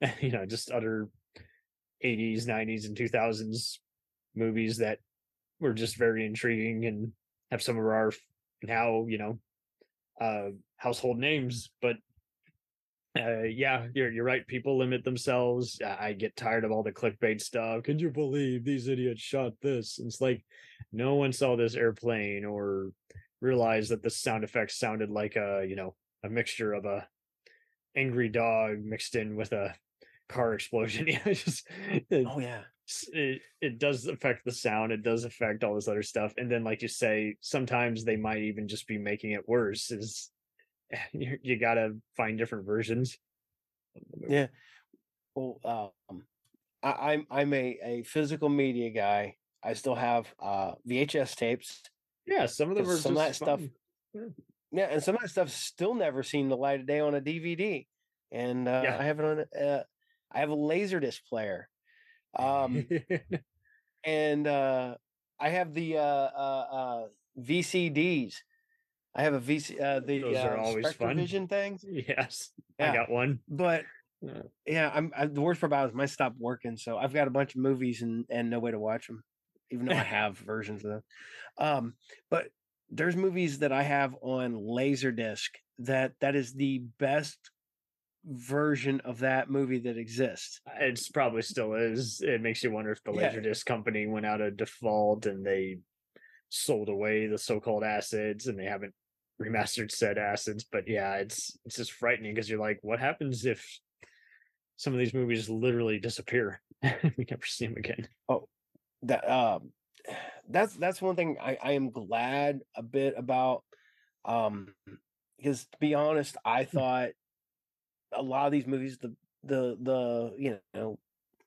you know just other 80s 90s and 2000s movies that were just very intriguing and have some of our now you know uh household names but uh yeah you're you're right people limit themselves. I get tired of all the clickbait stuff. Could you believe these idiots shot this? And it's like no one saw this airplane or realized that the sound effects sounded like a you know a mixture of a angry dog mixed in with a car explosion yeah just it, Oh yeah. it, it does affect the sound it does affect all this other stuff and then like you say sometimes they might even just be making it worse is you, you gotta find different versions Yeah. Well, um, I, I'm I'm a, a physical media guy. I still have uh, VHS tapes. Yeah some of them are some of that just stuff. Yeah. Yeah, and some of that stuff's still never seen the light of day on a DVD. And uh, Yeah. I have it on. Uh, I have a laserdisc player. Um, and uh, I have the uh, uh, uh, VCDs. I have a VC. Uh, the Those are uh, always fun. Spectrovision things. yes Yeah. i got one But Yeah. yeah, I'm I, the worst part about it is mine stopped working, so I've got a bunch of movies and and no way to watch them, even though I have versions of them. Um, but there's movies that I have on Laserdisc that that is the best version of that movie that exists. it's probably still is it makes you wonder if the Yeah. laserdisc company went out of default and they sold away the so-called acids and they haven't remastered said acids but yeah it's it's just frightening because you're like what happens if some of these movies literally disappear we never see them again that um that's that's one thing I, I am glad a bit about um because to be honest i thought a lot of these movies the the the you know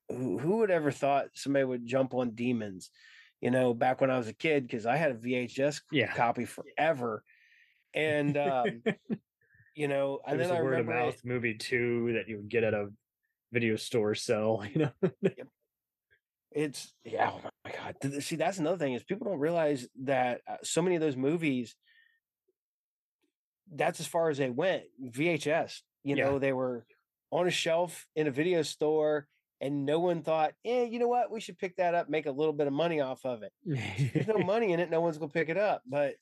who, who would ever thought somebody would jump on demons you know back when i was a kid because i had a vhs yeah. copy forever. And um you know and there's then a i word of mouth movie too that you would get at a video store sell you know It's yeah. Oh my god. See, that's another thing is people don't realize that uh, so many of those movies. That's as far as they went. VHS. You Yeah. know, they were on a shelf in a video store, and no one thought, "Eh, you know what? We should pick that up, make a little bit of money off of it." There's no money in it. No one's gonna pick it up. But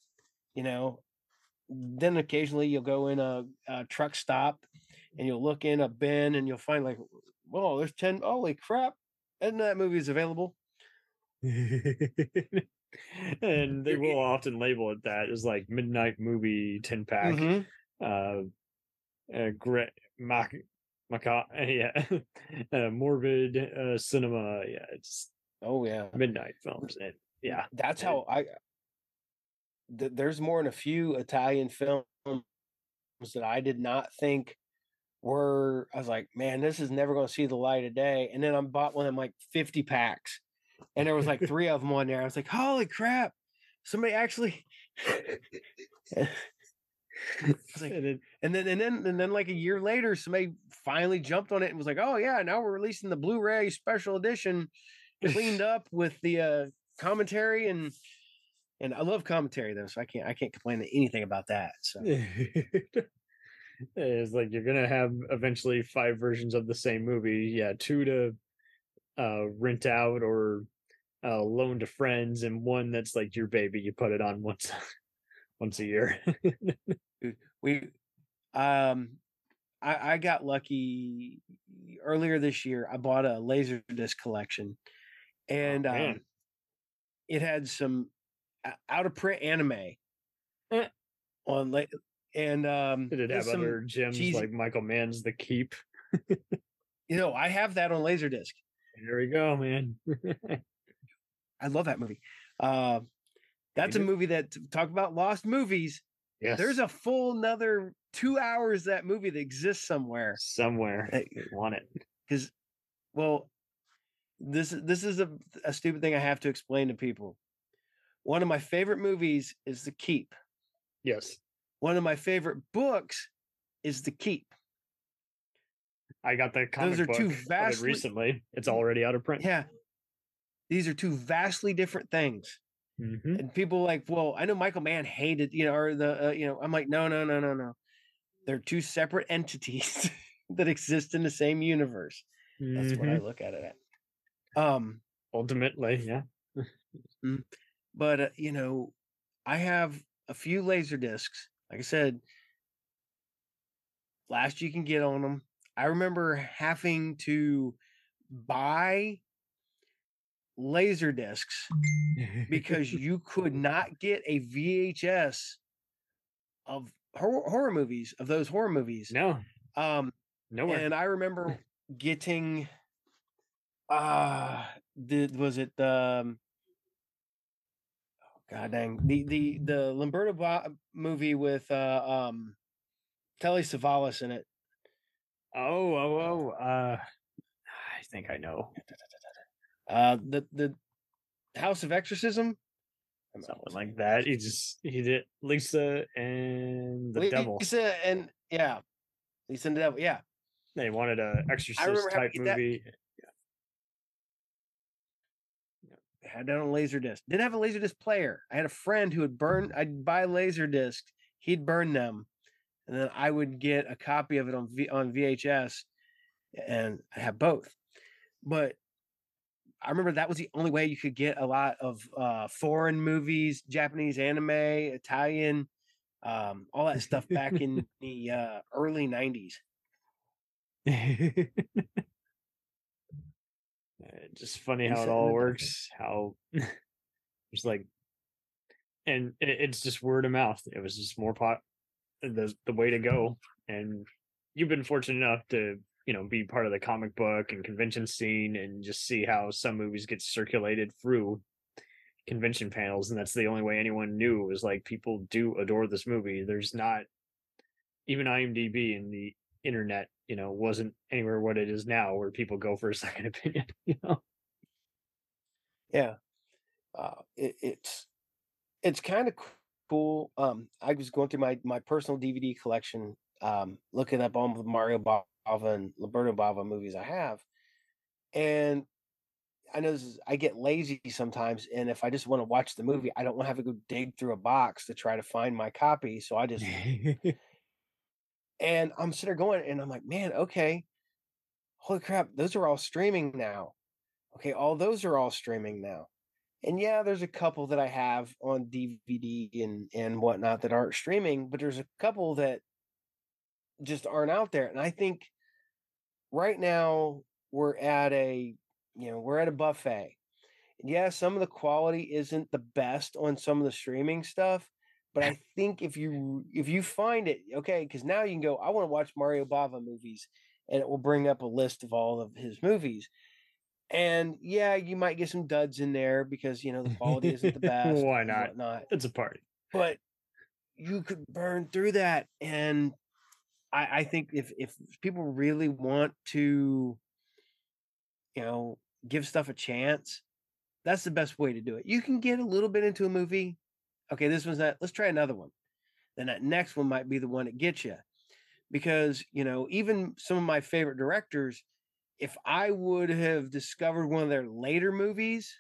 you know, then occasionally you'll go in a, a truck stop, and you'll look in a bin, and you'll find like, "Whoa, there's ten. Holy crap!" And that movie is available. and they will often label it that as like midnight movie 10 pack Mhm. uh uh great mac maca yeah uh, morbid uh cinema yeah it's Oh yeah, midnight films and yeah that's and- how I. Th- there's more than a few Italian films that I did not think were. I was like, man, this is never going to see the light of day. And then I bought one of them like 50 packs, and there was like three of them on there. I was like, holy crap! Somebody actually. Like- and it- and then and then and then like a year later, somebody finally jumped on it and was like, "Oh yeah, now we're releasing the Blu-ray special edition, cleaned up with the uh, commentary and and I love commentary though, so I can't I can't complain to anything about that. So it's like you're gonna have eventually five versions of the same movie yeah two to uh rent out or uh loan to friends and one that's like your baby you put it on once once a year we um I, I got lucky earlier this year. I bought a laser disc collection, and Oh, um, it had some out of print anime Eh. on and um did it have some other gems cheesy- like michael mann's the keep? You know i have that on laserdisc. There we go man. I love that movie. Uh that's a movie that talk about lost movies. Yes. there's a full another two hours that movie that exists somewhere. Somewhere. Hey, want it. Because well this this is a, a stupid thing i have to explain to people. One of my favorite movies is the keep. Yes one of my favorite books is the keep. I got the comic are book two vastly- recently. It's already out of print. Yeah. These are two vastly different things. Mhm. and people like well i know michael mann hated you know or the uh, you know i'm like no no no no no. They're two separate entities that exist in the same universe. That's what i Mhm. look at it at. Um ultimately yeah. But uh, you know, I have a few laser discs. Like I said, last you can get on them. I remember having to buy laser discs because you could not get a VHS of horror, horror movies of those horror movies. No, um, nowhere. And I remember getting, uh, did was it the um, God dang the the the Lamberto Ba- movie with uh um Telly Savalas in it. Oh, oh, oh. Uh, I think I know. Uh, the the House of Exorcism. Something like that. He just he did Lisa and the devil. Lisa and yeah, Lisa and the devil. Yeah, They wanted a exorcist type movie. that- movie. Had that on laserdisc. Didn't have a laserdisc player. I had a friend who would burn. I'd buy laserdisc. He'd burn them, and then I would get a copy of it on v, on VHS, and I have both. But I remember that was the only way you could get a lot of uh, foreign movies, Japanese anime, Italian, um, all that stuff back in the uh, early '90s. Just funny how it all and the devil. works. How it's like, and it, it's just word of mouth. It was just more pot the the way to go. And you've been fortunate enough to you know be part of the comic book and convention scene and just see how some movies get circulated through convention panels and that's the only way anyone knew was like people do adore this movie there's not even imdb and the internet you know wasn't anywhere what it is now where people go for a second opinion you know? Yeah. Uh it, it's it's kind of cool um i was going through my my personal dvd collection um looking up all the mario bava and roberto bava movies i have and i know this is, i get lazy sometimes and if i just want to watch the movie i don't want to have to go dig through a box to try to find my copy so i just and i'm sitting there going and i'm like man okay. Holy crap those are all streaming now. Okay all those are all streaming now. And yeah there's a couple that i have on dvd and and whatnot that aren't streaming but there's a couple that just aren't out there and i think right now we're at a you know we're at a buffet. And yeah some of the quality isn't the best on some of the streaming stuff but i think if you if you find it okay because now you can go i want to watch mario bava movies and it will bring up a list of all of his movies. And yeah you might get some duds in there because you know the quality isn't the best why and not? it's a party. But you could burn through that and I, I think if if people really want to you know give stuff a chance that's the best way to do it. You can get a little bit into a movie okay this one's not let's try another one then that next one might be the one that gets you because you know even some of my favorite directors if i would have discovered one of their later movies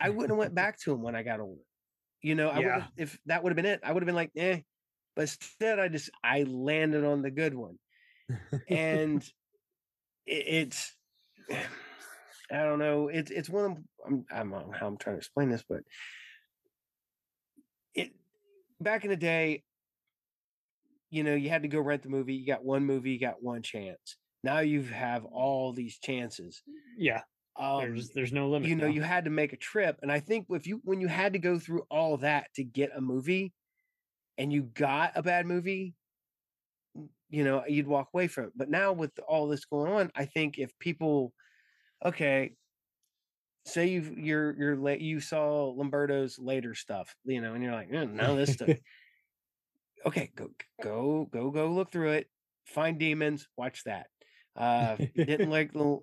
i wouldn't have went back to them when i got older you know, I would Yeah. if that would have been it, I would have been like, eh. But instead, I just I landed on the good one, and it, it's I don't know. It's it's one of them. I'm I don't know how I'm trying to explain this, but back in the day, you know, you had to go rent the movie. You got one movie, you got one chance. Now you have all these chances. yeah Um, there's there's no limit you know now. you had to make a trip and i think if you when you had to go through all that to get a movie and you got a bad movie you know you'd walk away from it but now with all this going on i think if people okay say you you're you're late you saw Lamberto's later stuff you know and you're like "Eh, now this stuff okay go go go go look through it find demons watch that. Uh didn't like the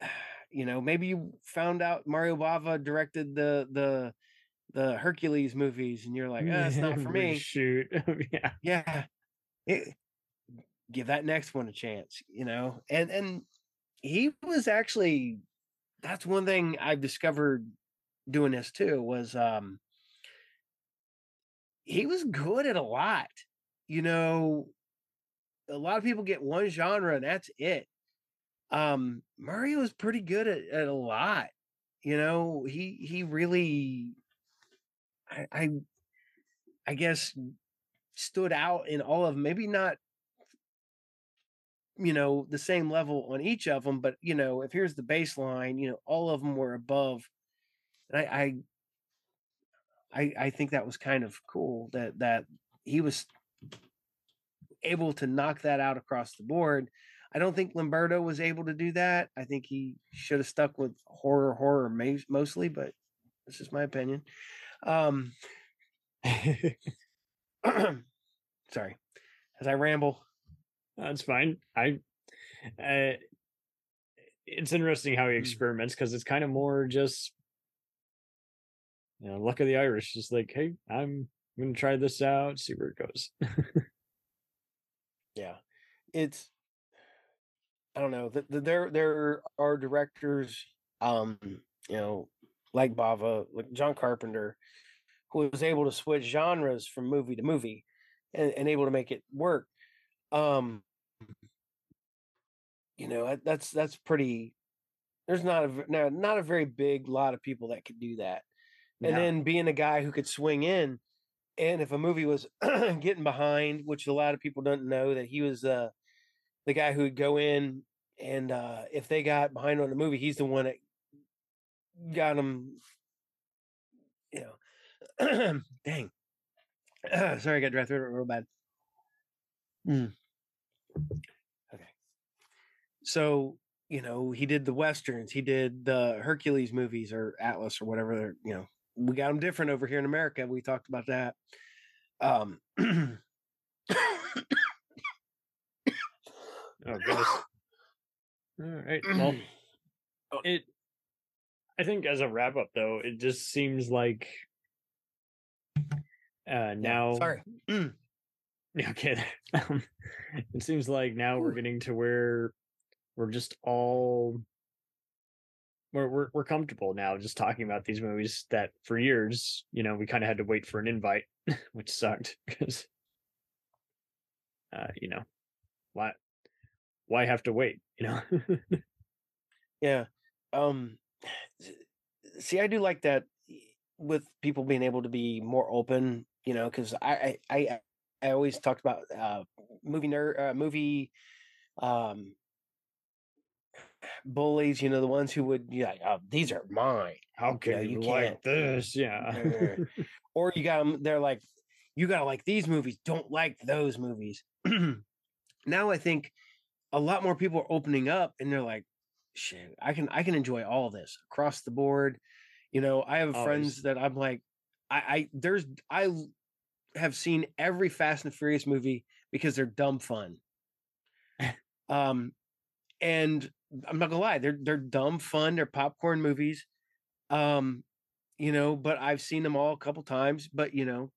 you know maybe you found out mario bava directed the the the hercules movies and you're like oh, that's not for me. shoot yeah. Yeah it, give that next one a chance you know and and he was actually that's one thing i've discovered doing this too was um he was good at a lot you know a lot of people get one genre and that's it um mario was pretty good at, at a lot You know, he he really, I I, I guess, stood out in all of. Maybe not, you know, the same level on each of them, but you know, if here's the baseline, you know, all of them were above. And I I I, I think that was kind of cool that that he was able to knock that out across the board. I don't think Lamberto was able to do that. I think he should have stuck with horror, horror mostly, but this is my opinion. Um, sorry, as I ramble. That's fine. I, uh, it's interesting how he experiments because it's kind of more just, you know, luck of the Irish. Just like, hey, I'm, I'm gonna try this out, see where it goes. Yeah, it's I don't know. th- th- There there are directors, um, you know, like Bava, like John Carpenter, who was able to switch genres from movie to movie, and, and able to make it work. Um, you know, that's that's pretty. There's not a no, not a very big lot of people that could do that, and No. then being a guy who could swing in, and if a movie was getting behind, which a lot of people don't know, that he was uh the guy who would go in and uh if they got behind on the movie, he's the one that got them. You know, dang. Sorry, I got dry throat real bad. Mm. Okay. So you know he did the westerns, he did the Hercules movies or Atlas or whatever. They're, you know, we got them different over here in America. We talked about that. Um. Oh goodness. All right. Well, it. I think as a wrap up, though, it just seems like. Uh, now. sorry. Okay. Um, it seems like now we're getting to where we're just all. We're, we're we're comfortable now just talking about these movies that for years you know we kind of had to wait for an invite which sucked because uh you know why why have to wait you know Yeah. Um see I do like that with people being able to be more open, you know, cuz I I I I always talked about uh movie nerd uh, movie um bullies, you know, the ones who would be like, "Oh, these are mine." how You can know, you, you like this yeah or you got them they're like you got to like these movies, don't like those movies. now I think a lot more people are opening up and they're like shit, I can I can enjoy all this across the board. You know, I have friends that I'm like I I there's I have seen every Fast and Furious movie because they're dumb fun. um and I'm not gonna lie, they're they're dumb fun, they're popcorn movies. Um, you know, but I've seen them all a couple times, but you know,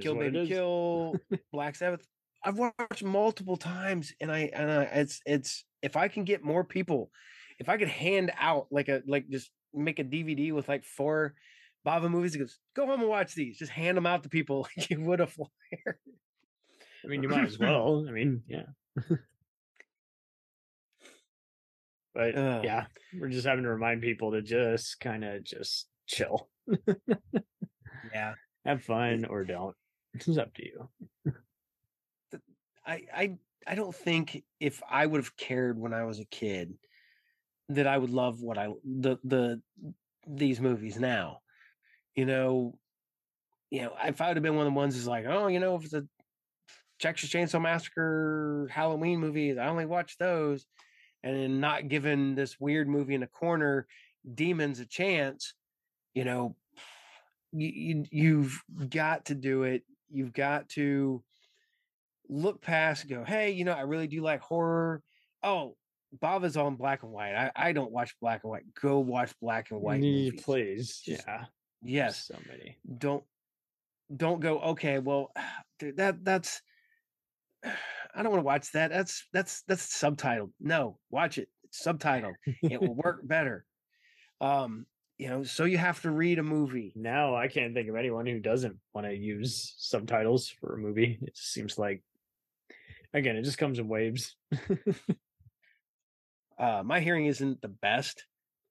Kill Baby. Kill, Black Sabbath. I've watched multiple times, and I and I it's it's if I can get more people, if I could hand out like a like just make a DVD with like four Bava movies, He goes go home and watch these. Just hand them out to people like you would a flyer. i mean you might as well i mean yeah but Ugh. yeah we're just having to remind people to just kind of just chill Yeah, have fun or don't it's up to you I I I don't think if I would have cared when I was a kid that I would love what I the the these movies now. You know, you know, if I would have been one of the ones who's like, oh, you know, if it's a Texas Chainsaw Massacre Halloween movies, I only watch those, and then not giving this weird movie in a corner, Demons a chance, you know, you, you you've got to do it. You've got to look past and go, hey, you know, I really do like horror. Oh, Bava's on black and white. I, I don't watch black and white. Go watch black and white movies. please yeah Yes. so many Don't don't go, okay, well, dude, that that's I don't want to watch that. That's that's that's subtitled. No, watch it. It's subtitled. it will work better. Um, you know, so you have to read a movie. now i can't think of anyone who doesn't want to use subtitles for a movie it seems like again it just comes in waves Uh, my hearing isn't the best,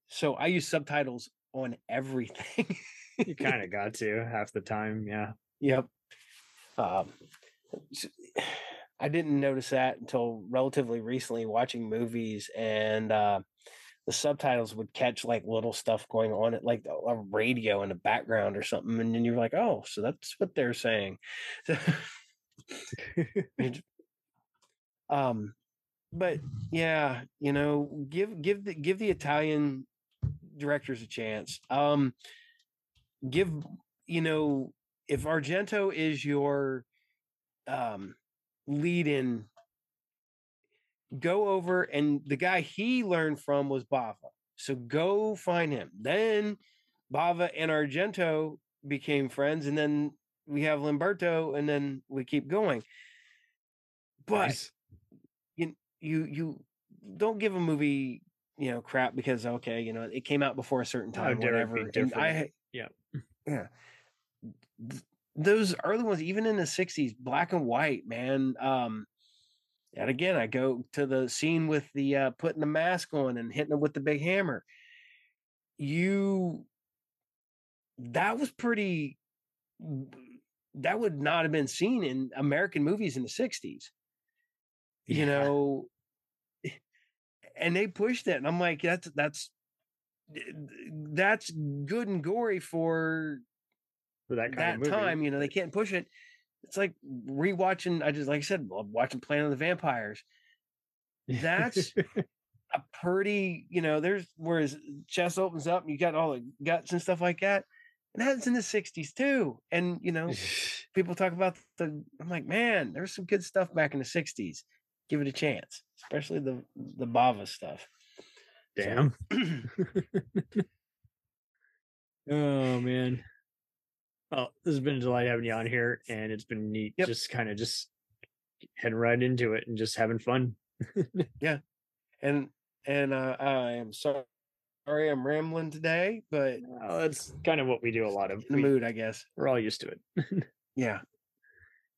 so I use subtitles on everything. you kind of got to half the time. Yeah. Yep. Um, I didn't notice that until relatively recently watching movies and uh, the subtitles would catch like little stuff going on at like a radio in the background or something. And then you're like, oh, so that's what they're saying. Um, but yeah, you know, give give the give the Italian directors a chance. Um, give you know if Argento is your um lead in go over and the guy he learned from was Bava. So go find him. Then Bava and Argento became friends and then we have Lamberto and then we keep going. But Nice. you you you don't give a movie, you know, crap because okay, you know, it came out before a certain time, it whatever. And I? Yeah. yeah th- those early ones even in the 60s black and white man um and again i go to the scene with the uh putting the mask on and hitting it with the big hammer you that was pretty that would not have been seen in american movies in the 60s you Yeah. know and they pushed it and i'm like that's that's that's good and gory for For that kind that time, you know, they can't push it. It's like rewatching. I just like I said, wa- watching Planet of the Vampires. That's a pretty, you know. There's where his chest opens up and you got all the guts and stuff like that. And that's in the '60s too. And you know, people talk about the. I'm like, man, there's some good stuff back in the '60s. Give it a chance, especially the the Bava stuff. So- Damn. oh man. Well, this has been a delight having you on here, and it's been neat Yep. just kind of just heading right into it and just having fun. Yeah, and and uh, I am sorry, sorry I'm rambling today, but Well, that's kind of what we do a lot of. in the We, mood, I guess. we're all used to it, Yeah.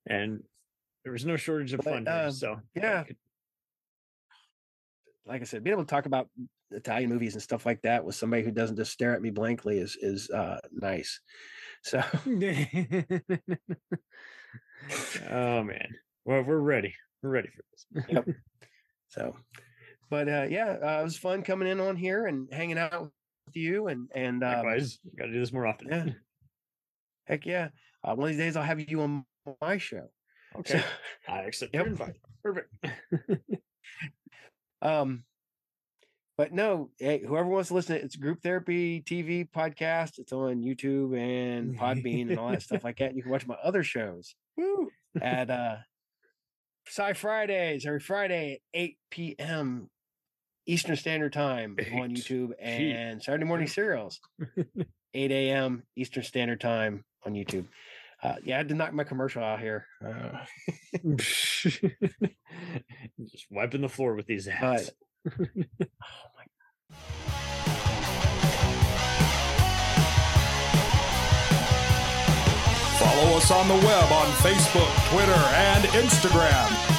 and there was no shortage of But, fun here. um, So yeah. like I said, being able to talk about Italian movies and stuff like that with somebody who doesn't just stare at me blankly is is uh, nice. So oh man. Well, we're ready. We're ready for this. Yep. so, but uh, yeah, uh, it was fun coming in on here and hanging out with you and and um, Likewise, got to do this more often. yeah, heck yeah. Uh, one of these days I'll have you on my show. Okay. I accept your Yep. invite. Perfect. Um, but no, hey, whoever wants to listen, it's Group Therapy TV podcast. It's on YouTube and Podbean and all that stuff like that. You can watch my other shows Woo. at uh Sci Fridays every Friday at 8 p.m. Eastern Standard Time on YouTube and Saturday morning serials, 8 a.m. Eastern Standard Time on YouTube. Uh, yeah, I had to knock my commercial out here. Uh, just wiping the floor with these ads. Follow us on the web on Facebook, Twitter, and Instagram.